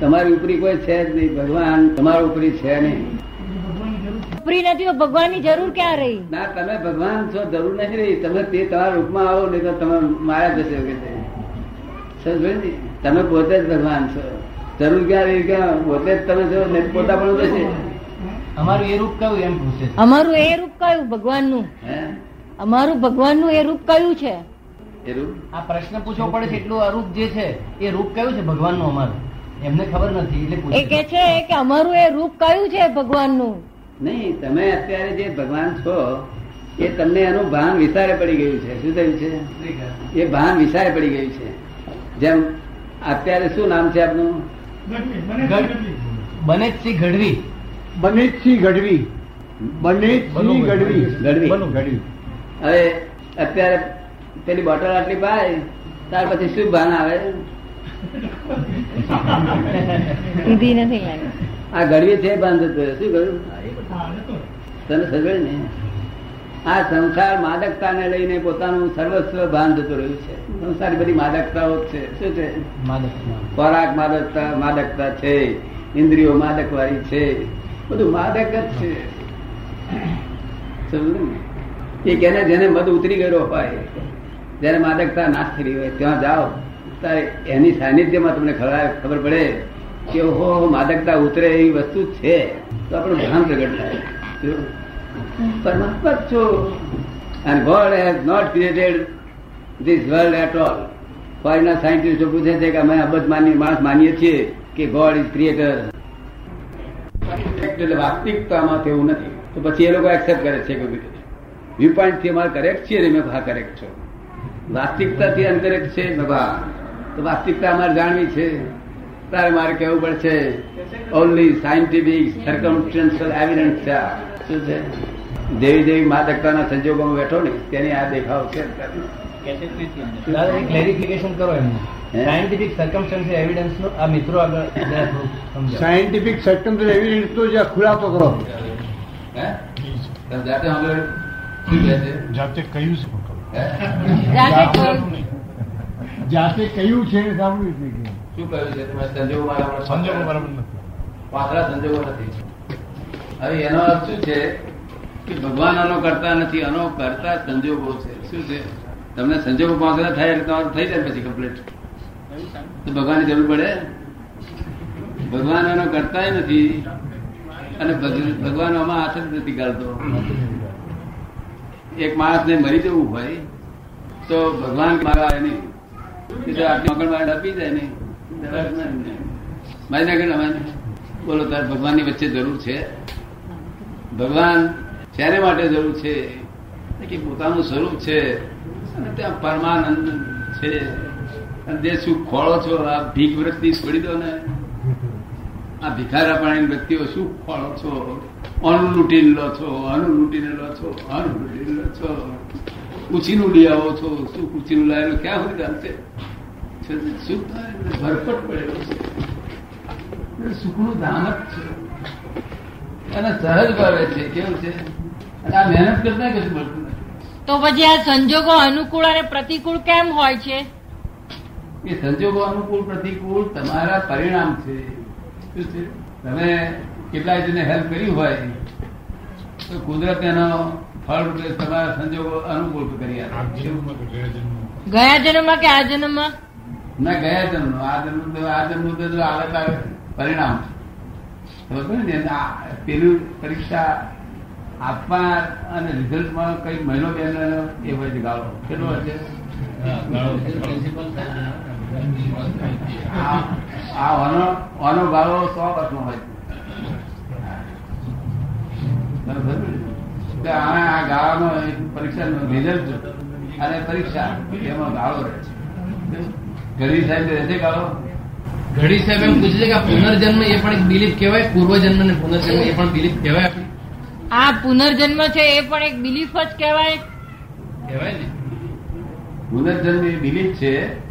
તમારી ઉપરી કોઈ છે જ નહીં ભગવાન તમારા ઉપરી છે નહીં. ઉપરી નથી તો ભગવાનની જરૂર ક્યાં રહી? ના તમે ભગવાન છો જરૂર નથી રહી. તમે તે તમારા રૂપમાં આવો નહીં તો તમે માયા જશે તમે પોતે જ ભગવાન છો. જરૂર ક્યાં રહી ક્યાં પોતે જ તમે છો ને પોતા પણ જશે અમારું એ રૂપ કયું એમ પૂછે અમારું એ રૂપ કયું ભગવાનનું? હે? અમારું ભગવાનનું એ રૂપ કયું છે? આ પ્રશ્ન પૂછવો પડે છે એટલું અરૂપ જે છે એ રૂપ કયું છે ભગવાનનું અમારું? એમને ખબર નથી એટલે એ કે છે. છે કે અમારું એ રૂપ કયું છે ભગવાનનું? નહીં તમે અત્યારે જે ભગવાન છો એ તમને એનું ભાન વિસારે પડી ગયું છે. શું થયું છે? એ ભાન વિસારે પડી ગયું છે. જેમ અત્યારે શું નામ છે આપનું? બનેજસિંહ ગઢવી. બનેજસિંહ ગઢવી. બનેજસિંહ ગઢવી. ગઢવી. ગઢવી. હવે અત્યારે પેલી બોટલ આટલી પાય ત્યાર પછી શું ભાન આવે? સીધી નથી લાગી આ ગળવી છે જતું રહે. શું કહ્યું તને સમજે ને? આ સંસાર માદકતાને લઈને પોતાનું સર્વસ્વ ભાન થતું રહ્યું છે. સંસાર બધી માદકતાઓ છે. શું છે? ખોરાક માદકતા માદકતા છે. ઇન્દ્રિયો માદક વાળી છે. બધું માદક જ છે. સમજ ને? એ કેને જેને મધ ઉતરી ગયેલો હોય જેને માદકતા નાશ થઈ હોય, ત્યાં જાઓ. ત્યારે એની સાનિધ્યમાં તમને ખબર પડે કે ઓહો, માદકતા ઉતરે એવી વસ્તુ છે. તો આપણું ભાન પ્રગટ થાય. પરમાત્મા છો. And God has not created this world at all. ફોરેનના સાયન્ટિસ્ટો પૂછે છે કે અમે અબધ માની માણસ માનીએ છીએ કે ગોડ ઇઝ ક્રિએટર એટલે વાસ્તવિકતામાં તેવું નથી. તો પછી એ લોકો એક્સેપ્ટ કરે છે કે વ્યૂ પોઈન્ટથી અમારે કરેક્ટ છીએ ને મેં હા કરેક્ટ છો. વાસ્તવિકતાથી અનકરેક્ટ છે બાબા તો વાસ્તવિકતા અમારે જાણવી છે તારે મારે કહેવું પડશે ઓનલી સાયન્ટિફિક સર્કમસ્ટન્શિયલ એવિડન્સ છે શું છે દેવી દેવી માદકતાના સંજોગોમાં બેઠો ને તેની આ દેખાવ છે ક્લેરિફિકેશન કરો એમને સાયન્ટિફિક સર્કમસ્ટન્સ એવિડન્સ નો આ મિત્રો આગળ. સાયન્ટિફિક સર્કમ એવિડન્સ તો જે ખુલાસો કરો હે? જાતે? જાતે કહ્યું છે? જાતે કહ્યું. છે સાંભળ્યું છે કે. શું કહ્યું છે? તમે સંજોગોમાં આપણે સંજોગો બરાબર નથી. પાતળા સંજોગો નથી. હવે એનો અર્થ શું છે કે ભગવાન આનો કરતા નથી આનો કરતા સંજોગો છે. શું છે? તમને સંજોગો પાતળા થાય એટલે તમારું થઈ જાય પછી કમ્પ્લીટ તો ભગવાનની જરૂર પડે? ભગવાન આનો કરતા નથી અને ભગ- ભગવાન આમાં હાથ જ નથી ગાલતો એક માણસને મરી જવું હોય, તો ભગવાન મારા આવે નહીં આટલી ડપી જાય નહીં મારી નાખે અમારે. બોલો, તાર ભગવાનની વચ્ચે જરૂર છે? ભગવાન શેને માટે જરૂર છે? કે પોતાનું સ્વરૂપ છે. અને ત્યાં પરમાનંદ છે. અને જે શું ખોળો છો, આ ભીખ વૃત્તિ છોડી દો ને. આ ભિખારા પાણી વ્યક્તિઓ શું ખોળો છો? અનુ લૂંટીને લો છો અનુ લૂંટીને લો છો અનુ લૂંટીને લો છો. ઉછીનું લઈ આવો છો શું ઉછીનું લાવેલું? ક્યાં હોય ચાલશે શું ભરપટ પડેલો છે. સુખનું ધામ જ છે. અને સહજ ભાવે છે કેવું છે? અને આ મહેનત કરતા કશું મળતું નથી. તો પછી આ સંજોગો અનુકૂળ અને પ્રતિકૂળ કેમ હોય છે? એ સંજોગો અનુકૂળ પ્રતિકૂળ તમારા પરિણામ છે. તમે કેટલાય જણને હેલ્પ કરી હોય તો કુદરત એનો ફળ રૂપે તમારા સંજોગો અનુકૂળ કરી આપે. ગયા જન્મમાં? કે આ જન્મમાં? ના ગયા જન્મ આ જન્મ તો આ જન્મ તો હાલત આવે પરિણામ. પેલું પરીક્ષા આપવા અને રિઝલ્ટમાં કઈ મહિનો બે એ હોય છે ગાળો. કેટલો હોય છે આ આ ઓનો ઓનો સો વર્ષનો હોય. છે આ ગાળાનો એક રિઝલ્ટ અને પરીક્ષા એમાં ગાળો રહે છે. ઘડી સાહેબ રહેશે ગાળો? ઘડી સાહેબ એમ પૂછે છે કે પુનર્જન્મ એ પણ એક બિલીફ કહેવાય? પૂર્વજન્મ ને પુનર્જન્મ એ પણ બિલીફ કહેવાય? આ પુનર્જન્મ છે એ પણ એક બિલીફ જ કહેવાય. કહેવાય ને. પુનર્જન્મ એ બિલીફ છે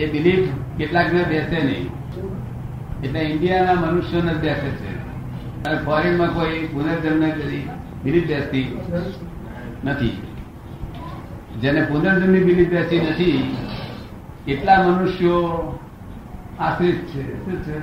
એ બિલીફ કેટલાક ને બેસે નહીં. એટલે ઇન્ડિયાના મનુષ્યોને જ બેસે છે. અને ફોરેનમાં કોઈ પુનર્જન્મ બિલીફ બેસતી નથી. જેને પુનર્જન્મની બિલીફ બેસતી નથી કેટલા મનુષ્યો આશ્રિત છે. શું છે?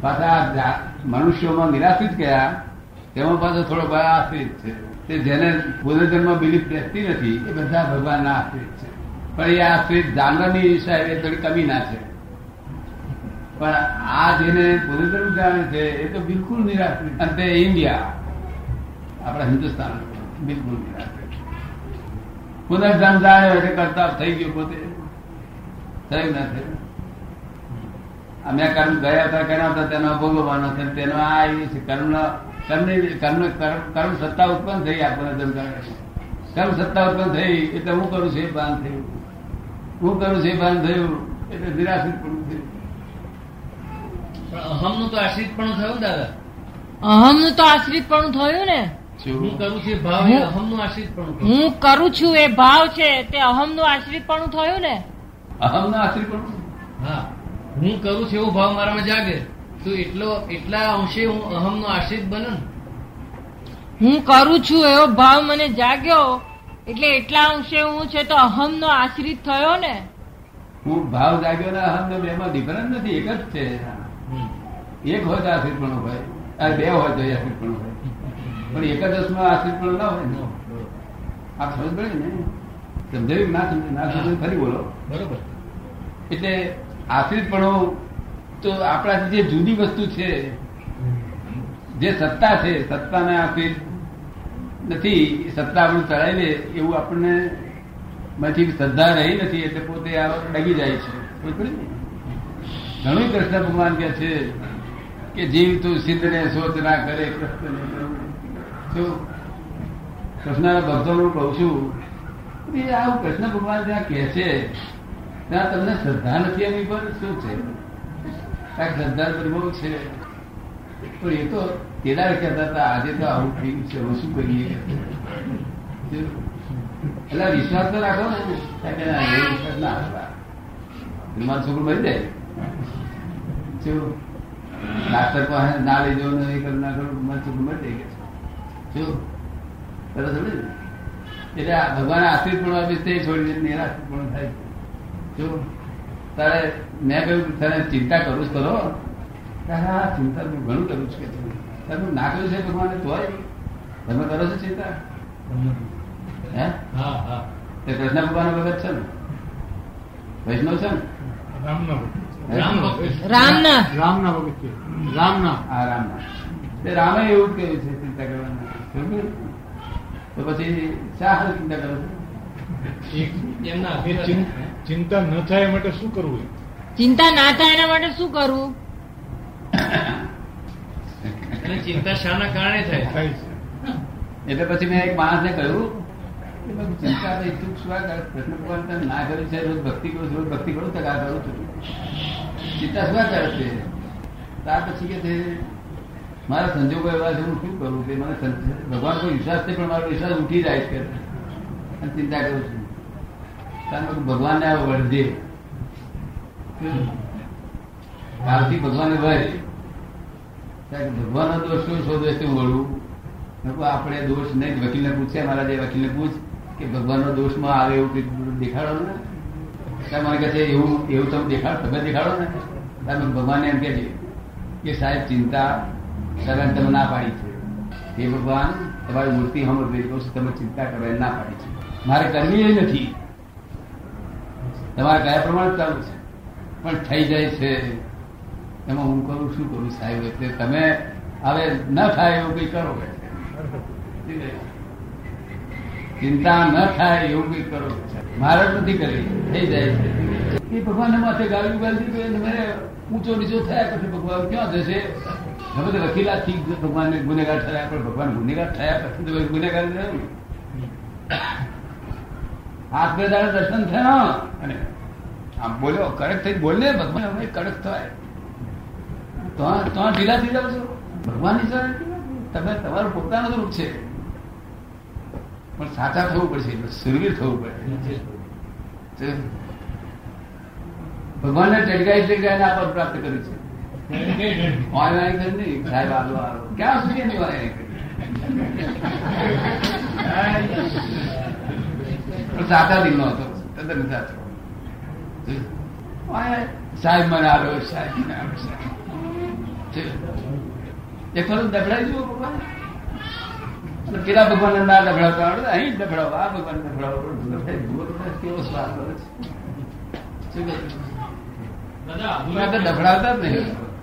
પાછા મનુષ્યોમાં નિરાશ્રિત ગયા તેમાં પાછો થોડો ભાઈ આશ્રિત છે. તે જેને પુનર્જન્મ બિલીફ બેસતી નથી, એ બધા ભગવાનના આશ્રિત છે. પણ એ આશ્રિત સાહેબ એ થોડી કમી ના છે. પણ આ જેને પુનર્જન્મ જાણે છે, એ તો બિલકુલ નિરાશ્રિત. અને તે ઇન્ડિયા, આપણા હિન્દુસ્તાન, બિલકુલ નિરાશ્રિત. પુનર્જન્મ જાણે એટલે કરતા થઈ ગયું પોતે. થયું ના થયું. અમે કર્મ ગયા હતા, કર્યા હતા, તેનો ભોગવવાનો છે, તેનો આ આવ્યું છે કર્મ કર્મ, કર્મ- સત્તા ઉત્પન્ન થઈ આપણને જમગાડે કર્મ સત્તા ઉત્પન્ન થઈ, એટલે હું કરું છું, એ ભાન થયું. હું કરું છું ભાન થયું એટલે નિરાશ્રિત પણ થયું. અહમનું તો આશ્રિત પણ થયું ને અહમનું તો આશ્રિતપણું થયું ને. હું કરું છું ભાવ અહમનું આશ્રિત પણ હું કરું છું એ ભાવ છે તે અહમનું આશ્રિતપણું થયું ને. અહમનું આશ્રિત પણ હા. હું કરું છું એવો ભાવ મારામાં જાગે તો એટલો એટલા અંશે હું અહમનું આશ્રિત બને ને. હું કરું છું એવો ભાવ મને જાગ્યો એટલે એટલા અંશે હું છે તો અહમનો આશ્રિત થયો ને? હું ભાવ જાગ્યો ને અહમ ને બેમાં ડિફરન્સ નથી એક જ છે. હમ. એક હોય તો આશ્રિત પણ હોય. અને બે હોય તો આશ્રિત પણ હોય. પણ એક જ રસમાં આશ્રિત પણ ના હોય ને. આપ સમજ પડે ને? સમજાવ્યું ના સમજાયું? ના સમજ ફરી બોલો. બરોબર. એટલે આશ્રિતપણું તો આપણાથી જે જુદી વસ્તુ છે જે સત્તા છે સત્તાને આશ્રિત નથી સત્તા આપણું ચડાવી લે એવું આપણને માંથી શ્રદ્ધા રહી નથી, એટલે પોતે આ ડગી જાય છે? ઘણું કૃષ્ણ ભગવાન કે છે કે જીવ તું સિદ્ધ ને શોધ ના કરે, કૃષ્ણ ને ભક્તો ભક્તોનું કહું છું એ આવું કૃષ્ણ ભગવાન જ્યાં કહે છે, ત્યાં તમને શ્રદ્ધા નથી એની પર? શું છે? આ શ્રદ્ધા પર છે. પણ એ તો કેદાર કહેતા હતા આજે તો આવું થયું છે હું શું કરીએ? એટલે વિશ્વાસ તો રાખો ને વિશ્વાસ ના રાખવા. મારો છોકરો મરી જાય. ડાક્ટર પાસે ના લઈ જવું એ કરું ના કરું મારો છોકરો મરી જાય. શું તરત એટલે ભગવાન આશ્રિત પણ આપીશ તે છોડી દે નિરાશ્રિત પણ થાય. જો, તારે મેં કહ્યું, તને ચિંતા કરું જ કરો. આ ચિંતા હું ઘણું કરું છું. કે તું તારે ના કર્યું છે ભગવાન તોય તમે કરો છો ચિંતા? હે? તે કૃષ્ણ ભગવાન ભગત છે ને? વૈષ્ણવ છે ને? રામના રામના. રામના રામના. આ રામના. તે રામે એવું કહ્યું છે ચિંતા કરવાનું. તો પછી શા ચિંતા કરો છો? એમના ચિંતા ન થાય એ માટે શું કરવું ચિંતા ના થાય એના માટે શું કરવું અને ચિંતા શાના કારણે થાય. એટલે પછી મેં એક માણસને કહ્યું ચિંતા શું કૃષ્ણ ભગવાન ના કર્યું છે રોજ ભક્તિ કરું છું રોજ ભક્તિ કરું તો આ કરું છું. ચિંતા શું કરે છે? ત્યાર પછી કે છે મારા સંજોગો એવા છે હું શું કરું કે મને ભગવાન કોઈ વિશ્વાસ છે પણ મારો વિશ્વાસ ઉઠી જાય છે. અને ચિંતા કરું છું. કારણ કે ભગવાનને આ વળજે. કાલથી ભગવાનને કે ભગવાનનો દોષ શું શોધે છે હું વળું આપણે દોષ નહીં, વકીલને પૂછે, મારા જે વકીલને પૂછ કે ભગવાનનો દોષમાં આવે એવું કંઈક દેખાડો ને. મને કહે છે, એવું એવું તમે દેખાડો તમે દેખાડો ને. તમે ભગવાનને એમ કહેજે કે સાહેબ, ચિંતા તમે તમે ના પાડી છે. એ ભગવાન, તમારી મૂર્તિ હમ કહું તમે ચિંતા કરો એમ ના પાડી છે. મારે કરવી એ નથી. તમારે કયા પ્રમાણે ચાલુ છે? પણ થઈ જાય છે. એમાં હું કરું, શું કરું? સાહેબ, એટલે તમે હવે ન થાય એવું કઈ કરો. ચિંતા ન થાય એવું કઈ કરો. મારે નથી કરી. થઈ જાય છે. એ ભગવાન માથે ગાળ્યું ગાળી એને ઊંચો નીચો થયા પછી ભગવાન ક્યાં જશે? હવે તો વકીલા થી ભગવાનને ગુનેગાર થયા પણ ભગવાન ગુનેગાર થયા પછી તો ગુનેગાર રહ્યો હાથ બે દાડે દર્શન થયા. અને આમ બોલ્યો, કડક થઈ બોલે ભગવાન હવે કડક થાય ઢીલા થઈ જાવ છો ભગવાનની શરણ તમે તમારું પોતાનું રૂપ છે. પણ સાચા થવું પડશે સુરવીર થવું પડે. ભગવાનને ટેડગાઈ આ પદ પ્રાપ્ત કર્યું છે. ક્યાં સુધી એની ઓનલાઈન કરી? પણ સાચા દિલનો હતો. તદ્દન સાચો. સાહેબ, મને આવ્યો સાહેબ, મને આવ્યો સાહેબ. એક વખત દફડાઈ જુઓ ભગવાન. પેલા ભગવાન ના દબડાવતા આવડે અહીં દબડાવો આ ભગવાન દબડાવો જુઓ કેવો સ્વાદ આવે છે. શું દફડાવતા જ નહીં.